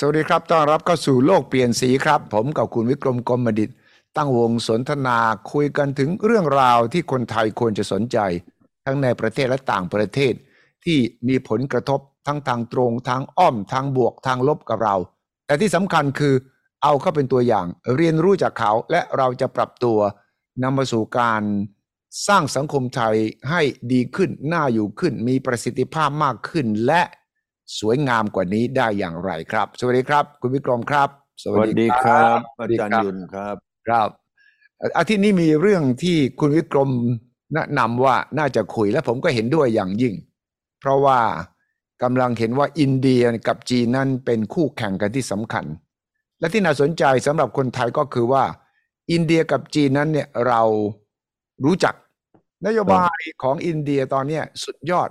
สวัสดีครับ ต้อนรับเข้าสู่โลกเปลี่ยนสีครับ ผมกับคุณวิกรมกรมดิต ตั้งวงสนทนาคุยกันถึงเรื่องราวที่คนไทยควรจะสนใจ ทั้งในประเทศและต่างประเทศ ที่มีผลกระทบทั้งทางตรงทางอ้อมทางบวกทางลบกับเรา แต่ที่สำคัญคือเอาเข้าเป็นตัวอย่างเรียนรู้จากเขาและเราจะปรับตัวนำมาสู่การสร้างสังคมไทยให้ดีขึ้นน่าอยู่ขึ้น มีประสิทธิภาพมากขึ้น และ สวยงามกว่านี้ได้อย่างไรครับ สวัสดีครับ คุณวิกรมครับ สวัสดีครับอาจารย์สวัสดียุนครับครับอาทิตย์นี้มีเรื่องที่คุณวิกรมแนะนำว่าน่าจะคุยและผมก็เห็นด้วยอย่างยิ่ง เพราะว่ากำลังเห็นว่าอินเดียกับจีนนั้นเป็นคู่แข่งกันที่สำคัญ และที่น่าสนใจสำหรับคนไทยก็คือว่า อินเดียกับจีนนั้นเนี่ยเรารู้จักนโยบายของอินเดียตอนเนี้ยสุดยอด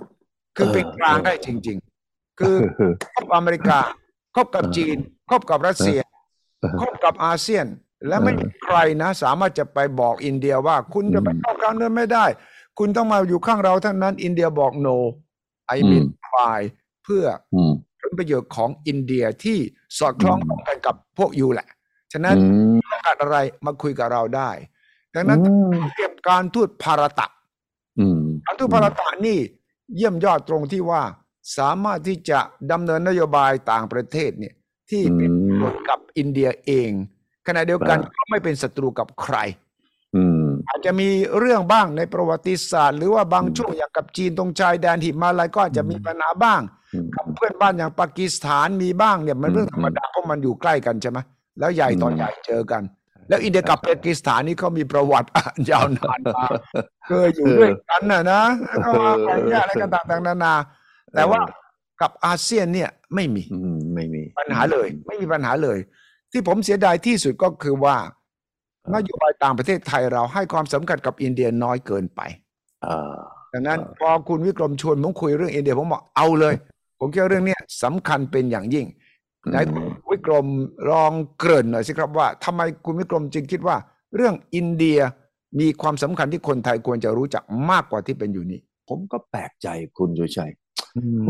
คือเออเป็นกลางเออได้จริงๆ คือคบอเมริกาคบกับจีนคบกับรัสเซียคบกับอาเซียน และไม่มีใครนะ สามารถจะไปบอกอินเดียว่าคุณจะไปอืมเข้าการเมืองไม่ได้ คุณต้องมาอยู่ข้างเราเท่านั้น อินเดียบอก no I อืม mean try เพื่ออืมผลประโยชน์ของอินเดียที่สอดคล้องอืมกันกับพวกอยู่แหละ ฉะนั้นอืมต้องการอะไรมาคุยกับเราได้ ดังนั้นอืมเก็บการทูตภารตะอืมการทูตภารตะนี่เยี่ยมยอดตรงที่ว่า สามารถที่จะดำเนินนโยบายต่างประเทศเนี่ย ที่เป็นประโยชน์กับอินเดียเอง ขณะเดียวกันอ่าก็ไม่เป็นศัตรูกับใครอืมอาจจะมีเรื่องบ้างในประวัติศาสตร์ หรือว่าบางอืมช่วงอย่างกับจีนตรงชายแดนหิมาลัยก็อาจจะมีปัญหาบ้างอืมกับเพื่อนบ้านอย่างปากีสถานมีบ้างเนี่ยมันอืมเรื่องธรรมดาเพราะมันอยู่ใกล้กันใช่ไหมแล้วใหญ่ต่ออืมใหญ่เจอกัน แล้วอินเดียกับปากีสถานนี่เขามีประวัติยาวนานมาเคยอยู่ด้วยกันน่ะนะแล้วก็มาไปเนี่ยอะไรกันต่างๆนานา แต่ว่ากับอาเซียนเนี่ยไม่มีอืมไม่มีปัญหาเลย ไม่มีปัญหาเลย ที่ผมเสียดายที่สุดก็คือว่านโยบายต่างประเทศไทยเราให้ความสำคัญกับอินเดียน้อยเกินไปอ่าดังนั้นอ่าพอคุณวิกรมชวนผมคุยเรื่องอินเดียผมบอกเอาเลย ผมคิดว่าเรื่องเนี้ยสำคัญเป็นอย่างยิ่งไหนคุณวิกรมลองเกริ่นหน่อยสิครับว่าทำไมคุณวิกรมจึงคิดว่า เรื่องอินเดียมีความสำคัญที่คนไทยควรจะรู้จักมากกว่าที่เป็นอยู่นี้ ผมก็แปลกใจคุณสุชัย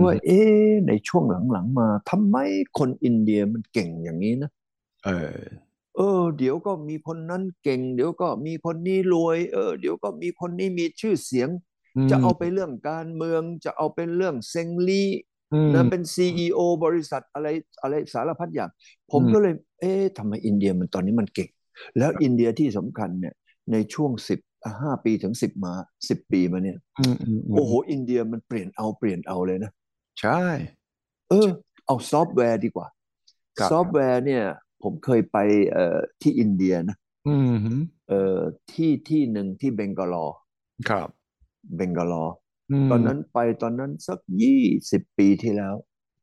ว่าเอ๊ะในช่วงหลังๆมาทำไมคนอินเดียมันเก่งอย่างนี้นะเออเออ เดี๋ยวก็มีคนนั้นเก่ง เดี๋ยวก็มีคนนี้รวย เออ เดี๋ยวก็มีคนนี้มีชื่อเสียง จะเอาไปเรื่องการเมือง จะเอาเป็นเรื่องเซงลีอืมนะเป็น CEO บริษัทอะไรอะไรสารพัดอย่างผมอืมก็เลย เอ๊ะทำไมอินเดียมันตอนนี้มันเก่ง แล้วอินเดียที่สำคัญเนี่ย ในช่วงสิบ ห้าปีถึงสิบมาสิบปีมาเนี่ยอืมอืมมโอ้โห อินเดียมันเปลี่ยนเอาเปลี่ยนเอาเลยนะ ใช่ เออ เอาซอฟต์แวร์ดีกว่าครับซอฟต์แวร์เนี่ย ผมเคยไปเอ่อที่อินเดียนะอืมฮึเอ่อที่ที่หนึ่งที่เบงกาลอร์ครับเบงกาลอมตอนนั้นไปตอนนั้นสักยี่สิบปีที่แล้ว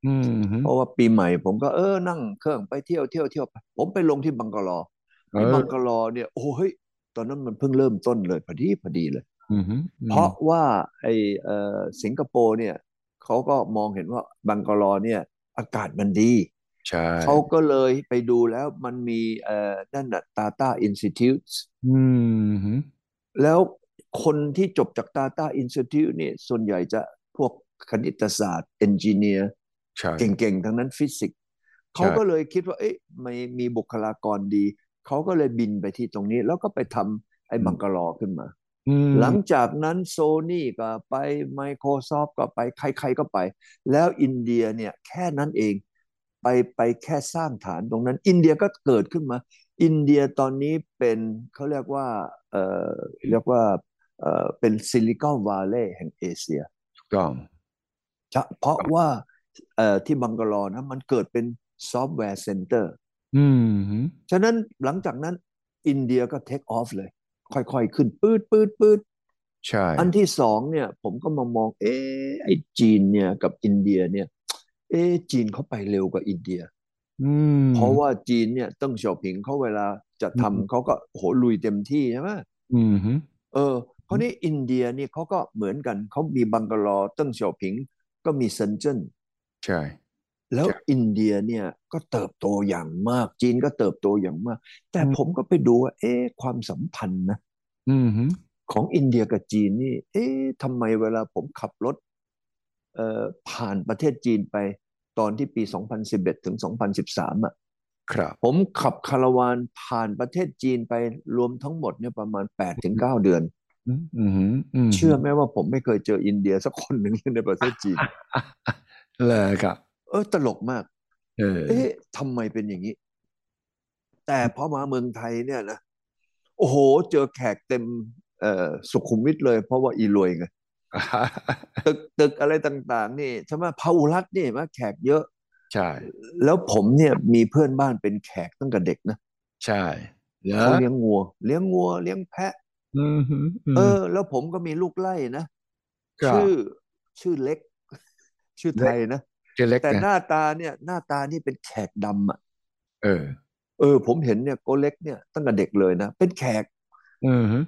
อืมฮึเพราะว่าปีใหม่ ผมก็เออนั่งเครื่องไปเที่ยวเที่ยวเที่ยวไปผมไปลงที่บังกาลอเอที่อบังกาลอเนี่ย โอ้เฮ้ย ตอนนั้นมันเพิ่งเริ่มต้นเลยพอดีพอดีเลยอืมฮึเพราะว่าไอเอ่อสิงคโปร์เนี่ยเขาก็มองเห็นว่าบังกาลอเนี่ย อากาศมันดีใช่เขาก็เลยไปดูแล้วมันมีเอ่อนั่นน่ะ Tata Institute อืมฮึแล้วคนที่จบจาก Tata Institute เนี่ยส่วนใหญ่จะพวกคณิตศาสตร์ engineer ใช่เก่งๆ ทั้งนั้นฟิสิกส์เขาก็เลยคิดว่า เอ๊ะไม่มีบุคลากรดี เขาก็เลยบินไปที่ตรงนี้ แล้วก็ไปทำไอ้บังกาลอร์ขึ้นมาอืมหลังจากนั้นโซนี่ก็ไป Microsoft ก็ไปใครๆก็ไป แล้วอินเดียเนี่ยแค่นั้นเอง ไปไปแค่สร้างฐานตรงนั้น อินเดียก็เกิดขึ้นมา อินเดียตอนนี้เป็นเขาเรียกว่าเอ่อเรียกว่าเอ่อเป็นซิลิคอนว l ล e y แห่งเอเชียถูกต้องเฉเพราะว่าเอ่อที่บังกาลอร์นะมันเกิดเป็น software center อืมฮึฉะนั้นหลังจากนั้น อินเดียก็ take off เลย ค่อยๆ ขึ้นปืดปืดปืดใช่ อันที่สองเนี่ย ผมก็มามอง เอ๊ะไอ้จีนเนี่ยกับอินเดียเนี่ย เอ๊ะจีนเขาไปเร็วกว่าอินเดียอืมเพราะว่าจีนเนี่ยเติ้งเสี่ยวผิงเขาเวลาจะอืมทำเขาก็โหลุยเต็มที่ใช่ไหมอืมฮึเออคราวนี้อินเดียนี่เขาก็เหมือนกันเขามีบังกาลอร์เติ้งเสี่ยวผิง ก็มีเซินเจิ้นใช่ แล้วใช่อินเดียเนี่ยก็เติบโตอย่างมาก จีนก็เติบโตอย่างมาก แต่อืมผมก็ไปดูว่า เอ๊ะความสัมพันธ์นะอืมฮึของอินเดียกับจีนนี่ เอ๊ะทำไมเวลาผมขับรถเอ่อผ่านประเทศจีนไปตอนที่ปี 2011 ถึง 2013อะครับ ผมขับคาราวานผ่านประเทศจีนไปรวมทั้งหมดเนี่ยประมาณ 8 ถึง 9 เดือนอืมอืมอืมเชื่อไหมว่าผมไม่เคยเจออินเดียสักคนหนึ่งเลยในประเทศจีนเลยครับเออตลกมาก เออ เอ๊ะทำไมเป็นอย่างนี้ แต่พอมาเมืองไทยเนี่ยนะโอ้โห เจอแขกเต็มเอ่อสุขุมวิทเลย เพราะว่าอีรวยไงตึกตึกอะไรต่าง ๆ นี่ใช่ไหมพาหุรัตน์นี่เห็นไหมแขกเยอะ ใช่ แล้วผมเนี่ยมีเพื่อนบ้านเป็นแขกตั้งแต่เด็กนะ ใช่เหรอเขาเลี้ยงงัว เลี้ยงงัว เลี้ยงแพะอืมฮึอืมเออ แล้วผมก็มีลูกไล่นะครับชื่อ ชื่อเล็ก ชื่อไทยนะ เจเล็กแต่หนะน้าตาเนี่ย หน้าตานี่เป็นแขกดำอะเออ เออ ผมเห็นเนี่ยโกเล็กเนี่ยตั้งแต่เด็กเลยนะเป็นแขกอืมฮึ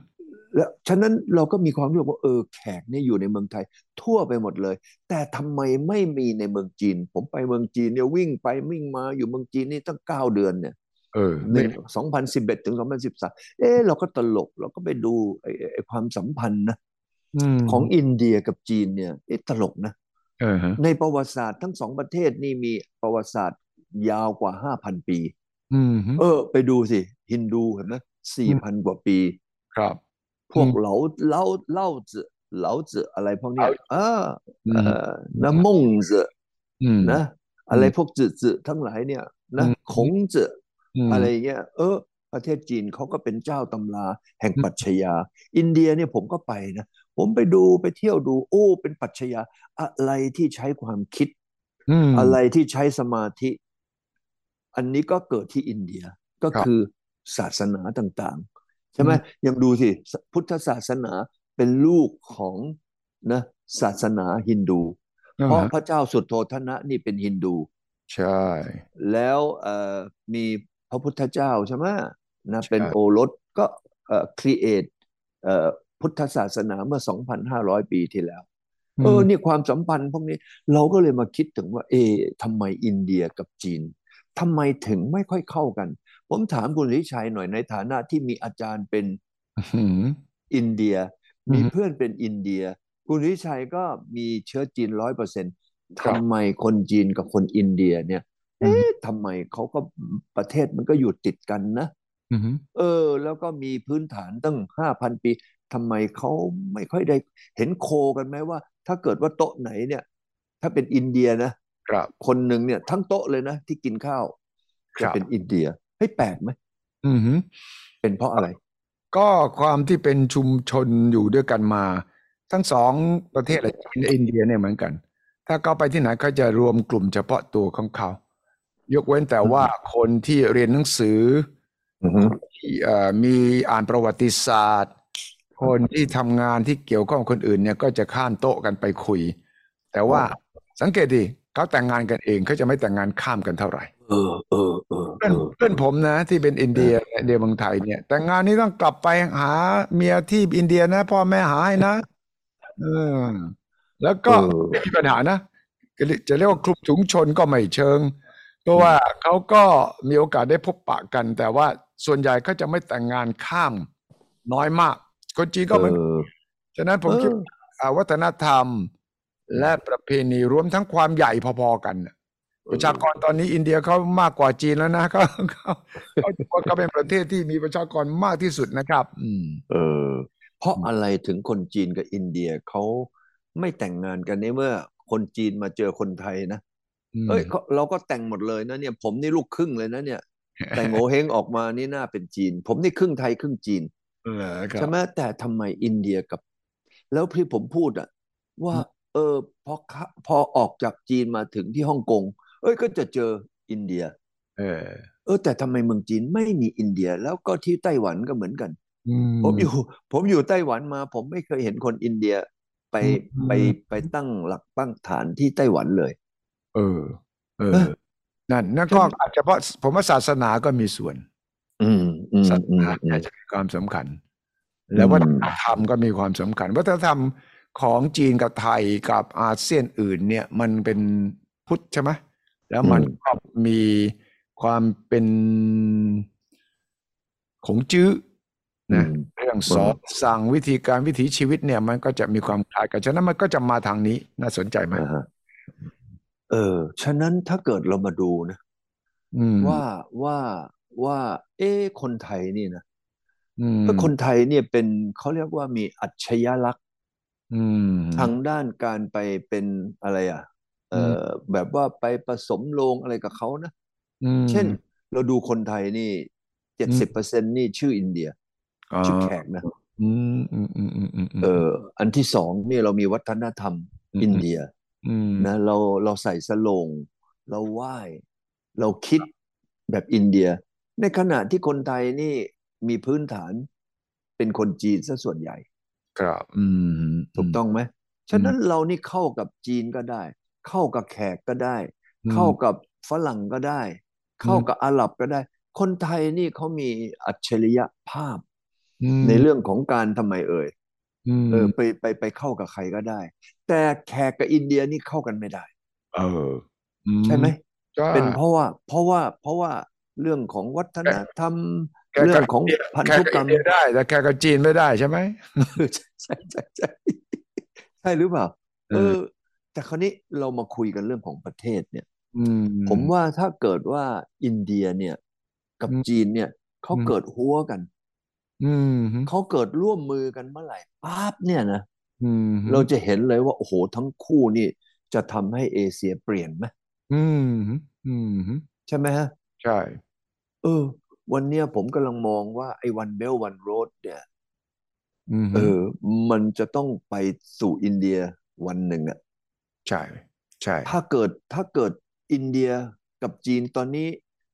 แล้วฉะนั้นเราก็มีความรู้สึกว่าเออแขกเนี่ยอยู่ในเมืองไทย ทั่วไปหมดเลย แต่ทำไมไม่มีในเมืองจีน ผมไปเมืองจีนเนี่ยวิ่งไปวิ่งมาอยู่เมืองจีนนี่ตั้งเก้าเดือนเนี่ยเออหนึ่งสองพันสิบเอ็ดถึงสองพันสิบสามเออเราก็ตลกเราก็ไปดูไอ้ไอ้ไอ้ความสัมพันธ์นะอืมของอินเดียกับจีนเนี่ยเอ๊ะตลกนะเออฮะ ในประวัติศาสตร์ทั้งสองประเทศนี่มีประวัติศาสตร์ยาวกว่าห้าพันปีอืมฮึเออ ไปดูสิ ฮินดูเห็นไหมสี่พันกว่าปี ครับ พวกอืมเหลาเหลาเหล่าจือเหลาจืออะไรพวกเนี้ยเหลาเอออืเอมอนะม่งจืออืมนะ อะไรพวกจือจือทั้งหลายเนี่ย นะอืมขงจืออืมอะไรเงี้ย เออ ประเทศจีนเขาก็เป็นเจ้าตำราแห่งอืมปรัชญาอินเดียเนี่ยผมก็ไปนะ ผมไปดูไปเที่ยวดู โอ้ เป็นปรัชญาอะไรที่ใช้ความคิดอืมอะไรที่ใช้สมาธิ อันนี้ก็เกิดที่อินเดียก็ครับคือศาสนาต่างๆ ใช่ไหมอืมยังดูสิ พุทธศาสนาเป็นลูกของนะศาสนาฮินดูอ่าเพราะฮะพระเจ้าสุดโททนะนี่เป็นฮินดู ใช่ แล้วเอ่อมีพระพุทธเจ้าใช่ไหมนะใช่เป็นโอรสก็เอ่อ create เอ่อ พุทธศาสนาเมื่อ 2,500 ปีที่แล้ว เออนี่ความสัมพันธ์พวกนี้เราก็เลยมาคิดถึงว่า เอะทำไมอินเดียกับจีนทำไมถึงไม่ค่อยเข้ากัน ผมถามคุณลิชัยหน่อยในฐานะที่มีอาจารย์เป็นอืมอินเดียอืมมีเพื่อนเป็นอินเดีย คุณลิชัยก็มีเชื้อจีนร้อยเปอร์เซ็นต์ครับทำไมคนจีนกับคนอินเดียเนี่ยอืมเอ๊ะทำไมเขาก็ประเทศมันก็อยู่ติดกันนะอืมเออ แล้วก็มีพื้นฐานตั้งห้าพันปี ทำไมเขาไม่ค่อยได้เห็นโคกันไหมว่า ถ้าเกิดว่าโต๊ะไหนเนี่ย ถ้าเป็นอินเดียนะครับคนหนึ่งเนี่ย ทั้งโต๊ะเลยนะที่กินข้าวครัจะบเป็นอินเดียเฮ้ยแปลกไหมอืมฮึเป็นเพราะอะไร ก็ความที่เป็นชุมชนอยู่ด้วยกันมา ทั้งสองประเทศเลยจีนและอินเดียเนี่ยเหมือนกัน ถ้าเขาไปที่ไหนเขาจะรวมกลุ่มเฉพาะตัวของเขา ยกเว้นแต่ว่าคนที่เรียนหนังสืออือฮึที่เอ่อมีอ่านประวัติศาสตร์ คนที่ทำงานที่เกี่ยวข้องกับคนอื่นเนี่ยก็จะข้ามโต๊ะกันไปคุย แต่ว่าสังเกตดิเขาแต่งงานกันเองเขาจะไม่แต่งงานข้ามกันเท่าไหร่เออเออเออเพื่อนเออเพื่อนผมนะ ที่เป็นอินเดียอินเดียเมืองไทยเนี่ย แต่งงานนี้ต้องกลับไปหาเมียที่อินเดียนะพ่อแม่หาให้นะเออแล้วก็เออไม่มีปัญหานะจะเรียกว่าคลุมถุงชนก็ไม่เชิง เพราะว่าเขาก็มีโอกาสได้พบปะกัน แต่ว่าส่วนใหญ่เขาจะไม่แต่งงานข้ามน้อยมาก คนจีนก็เหมือนเออฉะนั้นผมเออคิดอ่าวัฒนธรรมและประเพณีรวมทั้งความใหญ่พอๆกันน่ะประชากรตอนนี้อินเดียเขามากกว่าจีนแล้วนะเขาเขาเขาถือว่าเขาเป็นประเทศที่มีประชากรมากที่สุดนะครับ อืม เออ เพราะอะไรถึงคนจีนกับอินเดียเขาไม่แต่งงานกันในเมื่อคนจีนมาเจอคนไทยนะอืมเอ้ยเขาเราก็แต่งหมดเลยนะเนี่ย ผมนี่ลูกครึ่งเลยนะเนี่ย แต่โงเฮงออกมานี่น่าเป็นจีน ผมนี่ครึ่งไทยครึ่งจีนเออครับ ใช่ไหมแต่ทำไมอินเดียกับ แล้วที่ผมพูดอะว่า เออพอเข้าพอออกจากจีนมาถึงที่ฮ่องกง เอ้ยก็จะเจออินเดีย เออ เออ แต่ทำไมเมืองจีนไม่มีอินเดีย แล้วก็ที่ไต้หวันก็เหมือนกันอืมผมอยู่ ผมอยู่ไต้หวันมา ผมไม่เคยเห็นคนอินเดียไปอืมไปไปตั้งหลักตั้งฐานที่ไต้หวันเลยเออเออ เออ นั่นนั่นก็อาจจะเพราะผมว่าศาสนาก็มีส่วนอืมอืม ศาสอืมนาอืมอาจจะมีความสำคัญ แล้วอืมวัฒนธรรมก็มีความสำคัญ วัฒนธรรมของจีนกับไทยกับอาเซียนอื่นเนี่ยมันเป็นพุทธใช่ไหมแล้วมันก็มีความเป็นของจื้ออืนะมเรื่องสอนสั่งวิธีการวิถีชีวิตเนี่ย มันก็จะมีความคล้ายกันฉะนั้นมันก็จะมาทางนี้น่าสนใจไหมอ่าฮะเออ ฉะนั้นถ้าเกิดเรามาดูนะอืมว่าว่า ว่า เอ๊ะคนไทยนี่นะอืมเออคนไทยเนี่ยเป็นเขาเรียกว่ามีอัจฉริยลักษณ์อืมทางด้านการไปเป็นอะไรอะเออแบบว่าไปผสมโรงอะไรกับเขานะอืมเช่น เราดูคนไทยนี่เจ็ดสิบเปอร์เซ็นต์นี่ชื่ออินเดียอ๋อชื่อแขกนะอืมอืมอืมอืมอืมเอออันที่สองนี่เรามีวัฒนธรรมอืมอินเดียอืมนะเราเราใส่สโลง เราไหว้ เราคิดแบบอินเดีย ในขณะที่คนไทยนี่มีพื้นฐานเป็นคนจีนซะส่วนใหญ่ ครับ อืม ถูกต้องไหมฉะนั้นเรานี่เข้ากับจีนก็ได้ เข้ากับแขกก็ได้อืมเข้ากับฝรั่งก็ได้ เข้ากับอาหรับก็ได้ คนไทยนี่เขามีอัจฉริยภาพอืมในเรื่องของการทำไมเอ่ยอืมเออไปไปไปเข้ากับใครก็ได้ แต่แขกกับอินเดียนี่เข้ากันไม่ได้ เอออืใช่ไหมใช่เป็นเพราะว่า เพราะว่าเพราะว่า เรื่องของวัฒนธรรมแขกกับเรื่องของอินเดียพันแขกธุกับกรอิรมนเดียได้ แต่แขกกับจีนไม่ได้ใช่ไหมเออใช่ใช่ใช่ใช่ใช่หรือเปล่าเอเอออ แต่คราวนี้เรามาคุยกันเรื่องของประเทศเนี่ยอืมผมว่าถ้าเกิดว่าอินเดียเนี่ย กับอืมจีนเนี่ยเขาอืมเกิดหัวกันอืมเขาเกิดร่วมมือกันเมื่อไหร่ปั๊บเนี่ยนะอืมเราจะเห็นเลยว่า โอ้โหทั้งคู่นี่จะทำให้เอเชียเปลี่ยนไหมอืมอืมใช่ไหมฮะ ใช่เออ วันเนี้ยผมกำลังมองว่าไอ้วันเบลวันโรดเนี่ยอืมเออ มันจะต้องไปสู่อินเดียวันหนึ่งอะใช่ ใช่ ถ้าเกิดถ้าเกิดอินเดียกับจีนตอนนี้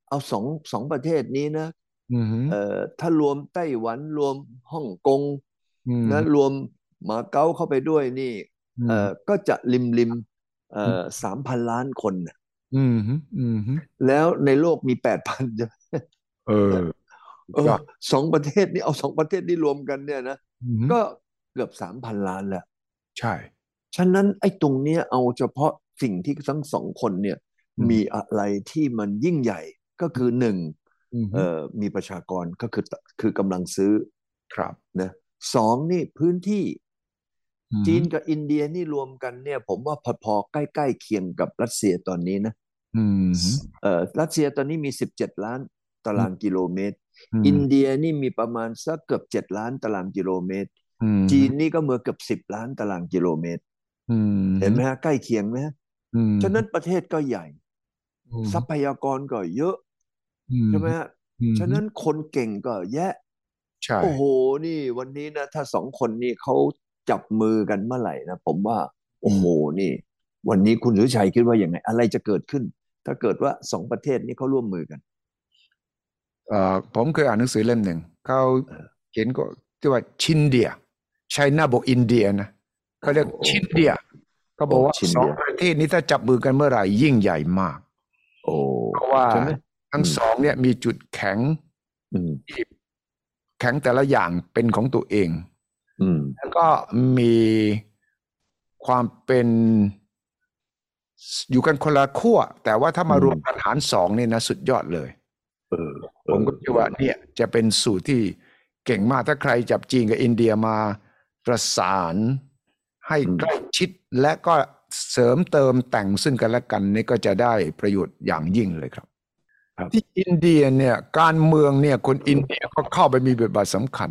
เอาสองสองประเทศนี้นะอืมเอ่อถ้ารวมไต้หวันรวมฮ่องกงอืมนะรวมมาเก๊าเข้าไปด้วยนี่เอ่อก็จะริมริมเอ่อสามพันล้านคนน่ะอืมอืมแล้วในโลกมีแปดพันใช่ไหม เออเออสองประเทศนี้เอาสองประเทศนี้รวมกันเนี่ยนะก็เกือบสามพันล้านแล้วใช่ ฉะนั้นไอ้ตรงเนี้ยเอาเฉพาะสิ่งที่ทั้งสองคนเนี่ยอืมมีอะไรที่มันยิ่งใหญ่ก็คือหนึ่งอืมเอ่อมีประชากรก็คือคือกำลังซื้อครับนะสองนี่พื้นที่อืมจีนกับอินเดียนี่รวมกันเนี่ย ผมว่าพอๆใกล้ๆเคียงกับรัสเซียตอนนี้นะอืมเอ่อรัสเซียตอนนี้มีสิบเจ็ดล้าน ตารางกิโลเมตรมอินเดียนี่มีประมาณสักเกือบเจ็ดล้านตารางกิโลเมตรอืมจีนนี่ก็เมื่อเกือบสิบล้านตารางกิโลเมตรอืมเห็นไหมฮะใกล้เคียงไหมฮะอืมฉะนั้นประเทศก็ใหญ่อืมทรัพยากรก็เยอะอืใช่ไหมฮะอืมฉะนั้นคนเก่งก็แยะใช่โอ้โหนี่วันนี้นะ ถ้าสองคนนี้เขาจับมือกันเมื่อไหร่นะผมว่า โอ้โหนี่ วันนี้คุณสุชัยคิดว่าอย่างไง อะไรจะเกิดขึ้น ถ้าเกิดว่าสองประเทศนี้เขาร่วมมือกันเอ่อ ผมเคยอ่านหนังสือเล่มหนึ่งเขาเออเขียนก็ที่ว่าชินเดียใช้หน้าบอกอินเดียนะเขาเรียกโอ้ชินเดียเขาบอกว่าโอ้ชินสองเดียประเทศนี้ถ้าจับมือกันเมื่อไหร่ยิ่งใหญ่มาก โอ้เพราะว่าใช่ไหมทั้งอืมสองเนี่ยมีจุดแข็งอืมแข็งแต่ละอย่างเป็นของตัวเองอืมแล้วก็มีความเป็นอยู่กันคนละขั้วแต่ว่าถ้ามารวมกันหารสองเนี่ยนะสุดยอดเลย เออเอ ผมอก็คิดว่าเนี่ยจะเป็นสูตรที่เก่งมากถ้าใครจับจีนกับอินเดียมาประสานให้ใกล้ชิดและก็เสริมเติมแต่งซึ่งกันและกันนี่ก็จะได้ประโยชน์อย่างยิ่งเลยครับครับที่อินเดียเนี่ยการเมืองเนี่ยคนอินเดียก็เข้าไปมีบทบาทสำคัญ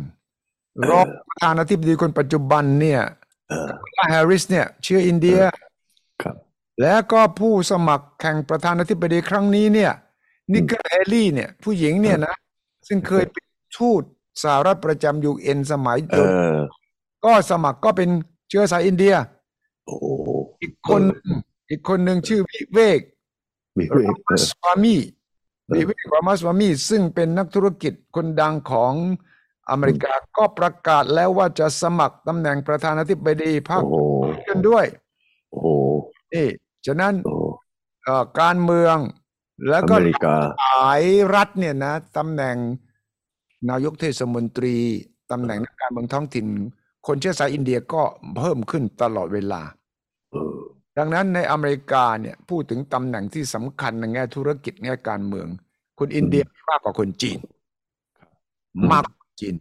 รองประธานาธิบดีคนปัจจุบันเนี่ยเออแฮร์ริสเนี่ยเชื้ออินเดียครับแล้วก็ผู้สมัครแข่งประธานาธิบดีครั้งนี้เนี่ย นิกเกิลเฮลี่เนี่ย ผู้หญิงเนี่ยนะ ซึ่งเคยเป็นทูตสหรัฐประจำยูเอ็นสมัยเออก็สมัครก็เป็นเชื้อสายอินเดียโอ้โหอีกคนอีกคนหนึ่งชื่อวิเวกมีเวรากเอมาอสวามีเออวิเวกรามาสวามีซึ่งเป็นนักธุรกิจคนดังของอเมริกาก็ประกาศแล้วว่าจะสมัครตำแหน่งประธานาธิบดีพรรคโอ้โหกันด้วย โอ้โหนี่ฉะนั้นโอ้โหเอ่อการเมือง แล้วอก็เมริกาหลายรัฐเนี่ยนะตำแหน่งนายกเทศมนตรีตำแหน่งนักการเมืองท้องถิ่น คนเชื้อสายอินเดียก็เพิ่มขึ้นตลอดเวลาเออดังนั้นในอเมริกาเนี่ยพูดถึงตำแหน่งที่สำคัญในแง่ธุรกิจแง่การเมือง คนอินเดียมากกว่าคนจีน มากกว่าคนจีน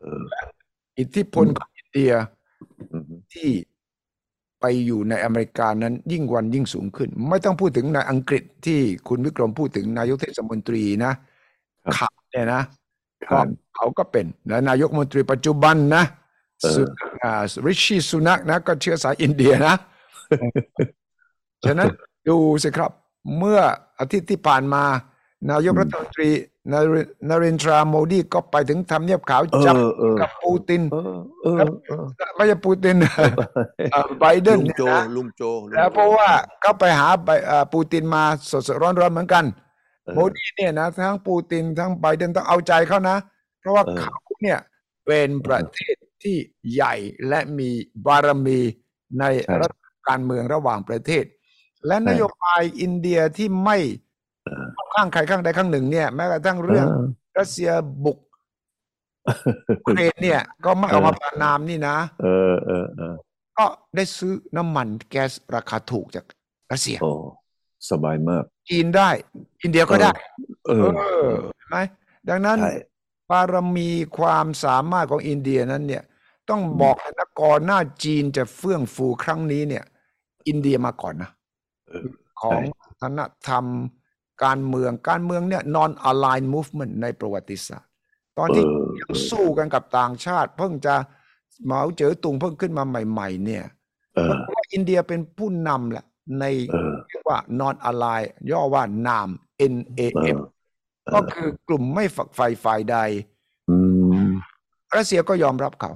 เอออิทธิพลของอินเดียอืมที่ ไปอยู่ในอเมริกานั้นยิ่งวันยิ่งสูงขึ้น ไม่ต้องพูดถึงในอังกฤษที่คุณวิกรมพูดถึงนายกเทศมนตรีนะครับขับเนี่ยนะครัก็บเขาก็เป็นและนายกรัฐมนตรีปัจจุบันนะเออสุอ่าริชีสุนักนะ ก็เชื้อสายอินเดียนะ ฉะนั้นดูสิครับ เมื่ออาทิตย์ที่ผ่านมา นายกรัฐมนตรีนารนเรนทราโมดีก็ไปถึงทำเนียบขาวเอจับอเออกับปูตินเออเออเออไม่ใช่ปูตินเอ่อไบเดนลุงเนี่ยโจนะลุงโจลุงแล้วโจเพราะว่าเขาไปหาไบเอ่อปูตินมาสดๆร้อนๆเหมือนกันเออโมดีเนี่ยนะทั้งปูตินทั้งไบเดนต้องเอาใจเขานะ เพราะว่าเออเขาเนี่ยเป็นประเทศที่ใหญ่และมีบารมีในใช่รัฐการเมืองระหว่างประเทศ และใช่นโยบายอินเดียที่ไม่เออเข้าข้างใครข้างใดข้างหนึ่งเนี่ยแม้กระทั่งเรื่องเออรัสเซียบุกยูเครนเนี่ย ก็ไม่เออออกมาประนามนี่นะเออเออเออก็ได้ซื้อน้ำมันแก๊สราคาถูกจากรัสเซียโอ้สบายมากจีนได้ อินเดียก็ได้ เอเอออเห็นไหมดังนั้นใช่บารมีความสามารถของอินเดียนั้น เนี่ย ต้องบอกเลยนะก่อนหน้าจีนจะเฟื่องฟูครั้งนี้เนี่ย อินเดียมาก่อนนะเออของวัฒนธรรม การเมืองการเมืองเนี่ย non aligned movement ในประวัติศาสตร์ ตอนที่เออยังสู้กันกับต่างชาติ เพิ่งจะเหมาเจ๋อตุงเพิ่งขึ้นมาใหม่ ๆ เนี่ยเออเพราะว่าอินเดียเป็นผู้นำแหละในเออเรียกว่า non aligned ย่อว่านามเอ NAM อก็คือกลุ่มไม่ฝักใฝ่ฝ่ายใดอืมรัสเซียก็ยอมรับเขา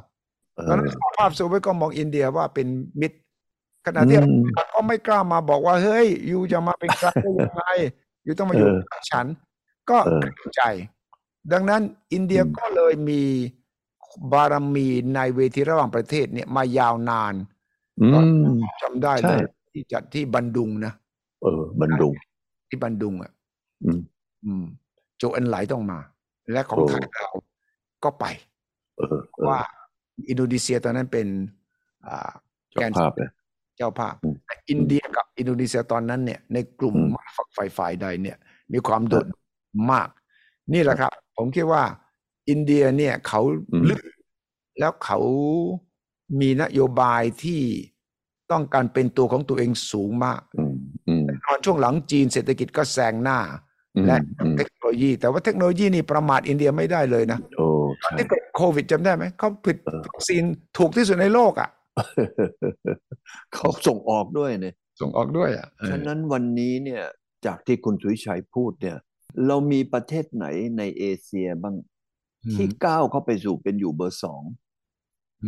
เอดังอนั้นสหภาพโซเวียตก็มองอินเดียว่าเป็นมิตรขณะที่อืมก็ไม่กล้ามาบอกว่า เฮ้ยยูจะมาเป็นกลางได้ยังไง ยูต้องมาอยู่เออกับฉัน ก็เออเกรงใจ ดังนั้นอินเดียอืมก็เลยมีบารมีในเวทีระหว่างประเทศเนี่ยมายาวนานอืมจำได้ใช่เลยที่จัดที่บันดุงนะเออบันดุง ที่บันดุงอะอืมอืมโจเอ็นไหลต้องมา และของโอ้ไทยเราก็ไปเออเออว่าอินโดนีเซียตอนนั้นเป็นอ่าเจ้าภาพเลยเจ้าภาพอืมแต่อินเดียกับ อินโดนีเซียตอนนั้นเนี่ยในกลุ่มอืมฝักฝ่ายฝ่ายใดเนี่ยมีความโดดมาก นี่แหละครับ ผมคิดว่า อินเดียเนี่ยเขาอืมลึกแล้วเขามีนโยบายที่ต้องการเป็นตัวของตัวเองสูงมากอืมอืมตอนช่วงหลังจีนเศรษฐกิจก็แซงหน้าอืมและอืมเทคโนโลยี แต่ว่าเทคโนโลยีนี่ประมาทอินเดียไม่ได้เลยนะโอ้ตอนใช่ที่เกิดโควิดจำได้ไหมเขาผลิตเออวัคซีนถูกที่สุดในโลกอะเขาส่งออกด้วยเนี่ย ส่งออกด้วยอะเออฉะนั้นวันนี้เนี่ยจากที่คุณสุวิชัยพูดเนี่ย เรามีประเทศไหนในเอเชียบ้างที่ก้าวเข้าไปสู่เป็นอยู่เบอร์สอง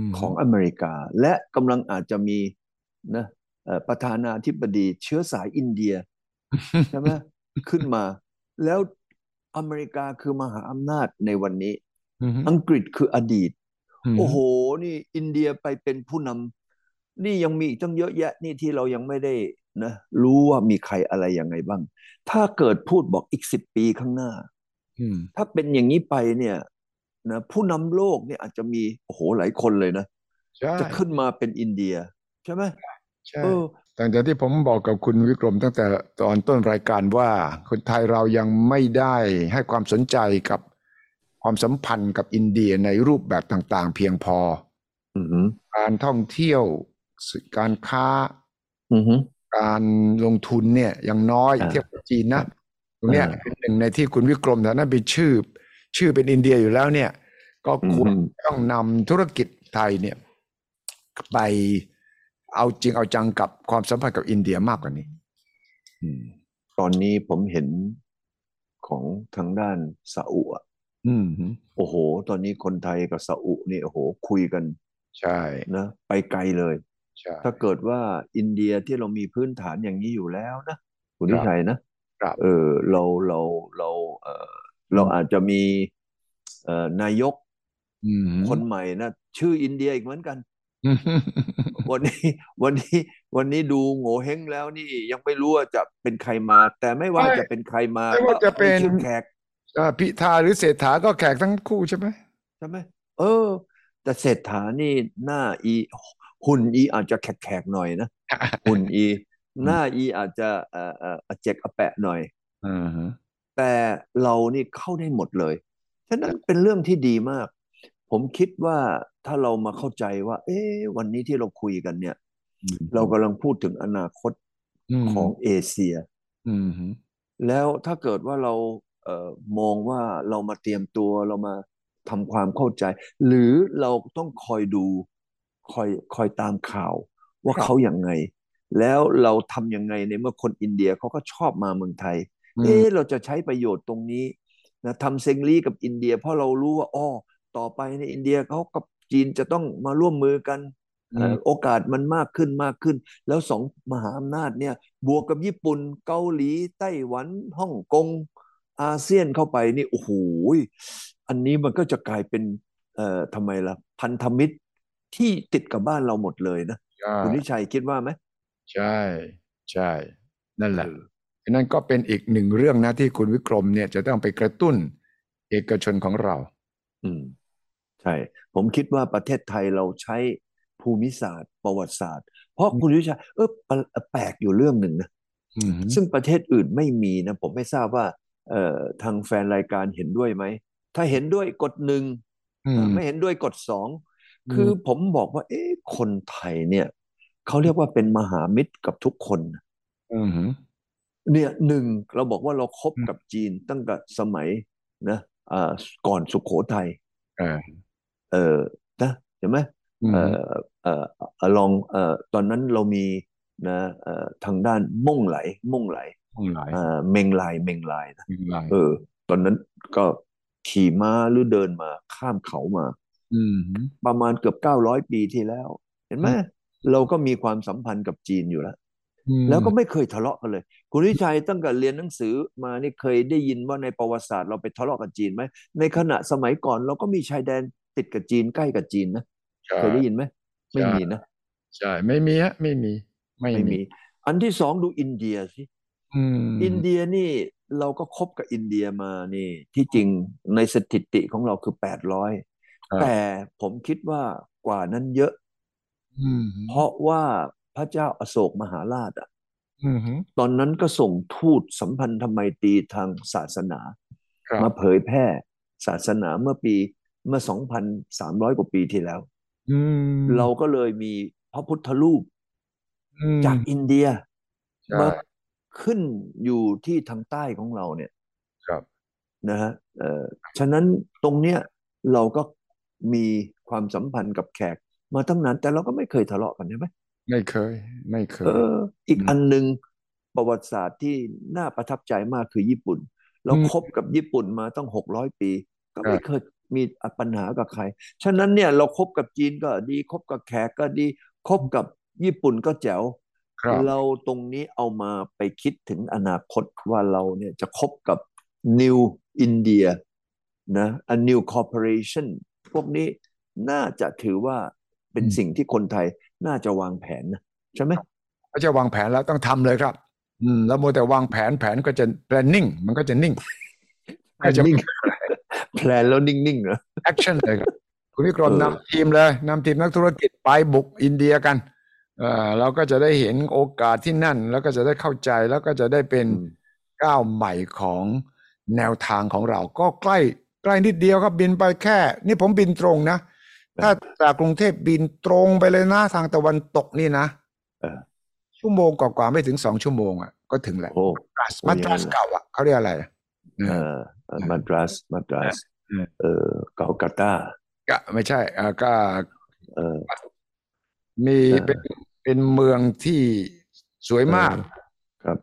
มของอเมริกา และกำลังอาจจะมีนะเอ่อประธานาธิบดีเชื้อสายอินเดียใช่ไหมขึ้นมา แล้วอเมริกาคือมหาอำนาจในวันนี้อืมอังกฤษคืออดีตมโอ้โห นี่อินเดียไปเป็นผู้นำ นี่ยังมีอีกตั้งเยอะแยะนี่ที่เรายังไม่ได้นะรู้ว่ามีใครอะไรยังไงบ้าง ถ้าเกิดพูดบอกอีกสิบปีข้างหน้าอืมถ้าเป็นอย่างนี้ไปเนี่ยนะผู้นำโลกเนี่ยอาจจะมีโอ้โหหลายคนเลยนะใช่จะขึ้นมาเป็นอินเดีย ใช่ไหมใช่เออแต่จากที่ผมบอกกับคุณวิกรมตั้งแต่ตอนต้นรายการว่าคนไทยเรายังไม่ได้ให้ความสนใจกับความสัมพันธ์กับอินเดียในรูปแบบต่าง ๆ เพียงพออือหือการท่องเที่ยวสื่อ การค้าอือหือการลงทุนเนี่ยยังน้อยอ่าเทียบกับจีนนะตรงเนี้ยอ่าเป็นหนึ่งในที่คุณวิกรมฐานะเป็นชื่อ ชื่อเป็นอินเดียอยู่แล้วเนี่ย ก็ควรอืมต้องนำธุรกิจไทยเนี่ย ไปเอาจริงเอาจังกับความสัมพันธ์กับอินเดียมากกว่านี้อืมตอนนี้ผมเห็นของทางด้านซาอุอะอืมโอ้โห ตอนนี้คนไทยกับซาอุนี่โอ้โห คุยกัน ใช่นะ ไปไกลเลยใช่ ถ้าเกิดว่าอินเดียที่เรามีพื้นฐานอย่างนี้อยู่แล้วนะคุณครับทิชัยนะครับเออเราเราเราเออเราอาจจะมีเอ่อนายกอืมคนใหม่นะชื่ออินเดียอีกเหมือนกัน วันนี้วันนี้วันนี้ดูโง่เฮงแล้วนี่ยังไม่รู้ว่าจะเป็นใครมา แต่ไม่ว่าไม่จะเป็นใครมาไม่ว่าจะเป็นมีชื่อแขกอ่าพิธาหรือเศรษฐาก็แขกทั้งคู่ใช่ไหมใช่ไหมเออ แต่เศรษฐานี่หน้าอี หุ่นอีอาจจะแขกๆหน่อยนะหุ่นอี หน้าอีอาจจะเอ่อเอ่ออาเจกอาแปะหน่อยอ่าฮะแต่เรานี่เข้าได้หมดเลย ฉะนั้นเป็นเรื่องที่ดีมาก ผมคิดว่าถ้าเรามาเข้าใจว่า เอ๊ะวันนี้ที่เราคุยกันเนี่ยอเรากำลังพูดถึงอนาคตมของเอเชียอืมฮึแล้วถ้าเกิดว่าเราเอ่อมองว่าเรามาเตรียมตัวเรามาทำความเข้าใจ หรือเราต้องคอยดู คอยคอยตามข่าวว่าเขาอย่างไง แล้วเราทำยังไงในเมื่อคนอินเดียเขาก็ชอบมาเมืองไทยอืมเอ๊ะเราจะใช้ประโยชน์ตรงนี้นะทำเซงลี่กับอินเดีย เพราะเรารู้ว่าอ้อต่อไปในอินเดียเขากับจีนจะต้องมาร่วมมือกันเอ่อโอกาสมันมากขึ้นมากขึ้น แล้วสองมหาอำนาจเนี่ย บวกกับญี่ปุ่นเกาหลีไต้หวันฮ่องกงอาเซียนเข้าไปนี่โอ้โหอันนี้มันก็จะกลายเป็นเอ่อทำไมล่ะพันธมิตร ที่ติดกับบ้านเราหมดเลยนะใช่คุณนิชัยคิดว่าไหมใช่ใช่ นั่นแหละเออนั่นก็เป็นอีกหนึ่งเรื่องนะที่คุณวิกรมเนี่ยจะต้องไปกระตุ้นเอกชนของเรา อืมใช่ ผมคิดว่าประเทศไทยเราใช้ภูมิศาสตร์ ประวัติศาสตร์ เพราะคุณวิชัยเออแปลแปลกอยู่เรื่องหนึ่งนะอืมฮึซึ่งประเทศอื่นไม่มีนะ ผมไม่ทราบว่า เอ่อทางแฟนรายการเห็นด้วยไหม ถ้าเห็นด้วยกดหนึ่งอืมไม่เห็นด้วยกดสองอืม คือผมบอกว่า เอ๊ะคนไทยเนี่ยเขาเรียกว่าเป็นมหามิตรกับทุกคนอืมฮึเนี่ยหนึ่งเราบอกว่าเราคบอืมกับจีนตั้งแต่สมัยนะอ่าก่อนสุโขทัยเออเออนะเห็นไหมอืมเอ่อเอ่อเอ่อลองเอ่อตอนนั้นเรามีนะเอ่อทางด้านม่งไหลม่งไหลห้องไหลเอ่อเมงลายเมงลายนะห้องไหลเออ ตอนนั้นก็ขี่ม้าหรือเดินมาข้ามเขามาอืมฮึ ประมาณเกือบเก้าร้อยปีที่แล้ว เห็นไหมอืมเราก็มีความสัมพันธ์กับจีนอยู่แล้วอืมแล้วก็ไม่เคยทะเลาะกันเลย คุณวิชัยตั้งแต่เรียนหนังสือมานี่เคยได้ยินว่าในประวัติศาสตร์เราไปทะเลาะกับจีนไหมในขณะสมัยก่อนเราก็มีชายแดนติดกับจีนใกล้กับจีนนะใช่เคยได้ยินไหมไม่ใช่มีนะใช่ไม่มีฮะไม่มีไม่ไม่มีมี อันที่สองดูอินเดียสิอืมอินเดียนี่เราก็คบกับอินเดียมานี่ ที่จริงในสถิติของเราคือแปดร้อยครับ แต่ผมคิดว่ากว่านั้นเยอะอืมฮึเพราะว่าพระเจ้าอโศกมหาราชอะอืมฮึตอนนั้นก็ส่งทูตสัมพันธไมตรีทางศาสนาครับมาเผยแพร่ศาสนาเมื่อปีเมื่อ2,300กว่าปีที่แล้วอืมเราก็เลยมีพระพุทธรูปอืมจากอินเดียใช่มาขึ้นอยู่ที่ทางใต้ของเราเนี่ย ครับนะฮะเอ่อฉะนั้นตรงเนี้ยเราก็ มีความสัมพันธ์กับแขก มาตั้งนานแต่เราก็ไม่เคยทะเลาะกันใช่ไหมไม่เคย ไม่เคเอยออีกอืมอันหนึ่งประวัติศาสตร์ที่น่าประทับใจมากคือญี่ปุ่น เราอืมคบกับญี่ปุ่นมาตั้งหกร้อยปี ก็ครับไม่เคยมีปัญหากับใคร ฉะนั้นเนี่ยเราคบกับจีนก็ดีคบกับแขกก็ดีคบกับญี่ปุ่นก็แจ๋วครับเราตรงนี้เอามาไปคิดถึงอนาคตว่าเราเนี่ยจะคบกับ New India นะ a New Corporation พวกนี้น่าจะถือว่าเป็นอืมสิ่งที่คนไทยน่าจะวางแผนนะใช่ไหมเขาจะวางแผนแล้วต้องทำเลยครับ อืม แล้วโมวแต่วางแผนแผนก็จะ planning มันก็จะนิ่งก็จะนิ่งแพลนแล้วนิ่งๆนะ action เลยครับคุณวิกรมเออนำทีมเลยนำทีมนักธุรกิจไปบุกอินเดียกันเอ่อเราก็จะได้เห็นโอกาสที่นั่น แล้วก็จะได้เข้าใจแล้วก็จะได้เป็นอืมก้าวใหม่ของแนวทางของเราก็ใกล้ ใกล้นิดเดียวครับบินไปแค่ นี่ผมบินตรงนะ ถ้าจากกรุงเทพบินตรงไปเลยนะทางตะวันตกนี่นะเออชั่วโมงกว่าๆไม่ถึงสองชั่วโมงอะก็ถึงแหละโอ้มาโอ้มาอย่างตนั้รันสเหรอเก่าอะเขาเรียกอะไรอะเอเอออมาดรัสมาดรัสเออเออเกาลกัตตาก็ไม่ใช่เออก็เออมีเออเป็นเป็นเมืองที่สวยมากเออครับ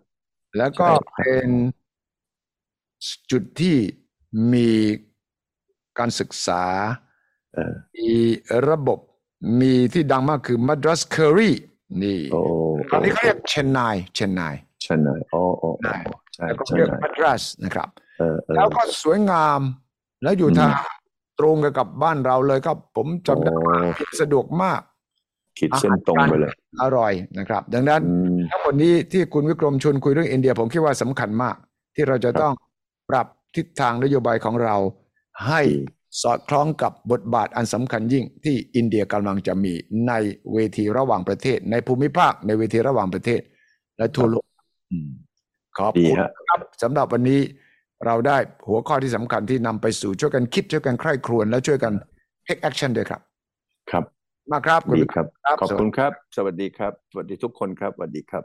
แล้วก็ใช่ครับเป็นจุดที่มี การศึกษาเออมีระบบมีที่ดังมากคือมัดรัสเคอรี่นี่โอ้ตอนนี้เขาเรียกเชนไนเชนไนใช่ไหมโอ้โอ้ใช่โอ้ใช่แล้วก็ใช่เรียกไหมมัดรัสนะครับเออเออแล้วก็สวยงามแล้วอยู่อืมทางตรงกับกับบ้านเราเลยครับ ผมจำได้ว่าโอ้สะดวกมากขีดเส้นตรงไปเลย อร่อยนะครับ ดังนั้นอืมทั้งหมดนี้ที่คุณวิกรมชวนคุยเรื่องอินเดีย ผมคิดว่าสำคัญมาก ที่เราจะครับต้องปรับทิศทางนโยบายของเรา ให้สอดคล้องกับบทบาทอันสำคัญยิ่งที่อินเดียกำลังจะมีในเวทีระหว่างประเทศ ในภูมิภาคในเวทีระหว่างประเทศ และทั่วโลกอืมขอบดีคุณฮะครับสำหรับวันนี้เราได้หัวข้อที่สำคัญที่นำไปสู่ช่วยกันคิดช่วยกันใคร่ครวญและช่วยกัน take action ด้วยครับ ครับ มากครับคุณดีวิกรมครับครับ ขอบคุณครับ สวัสดีครับ สวัสดีทุกคนครับ สวัสดีครับ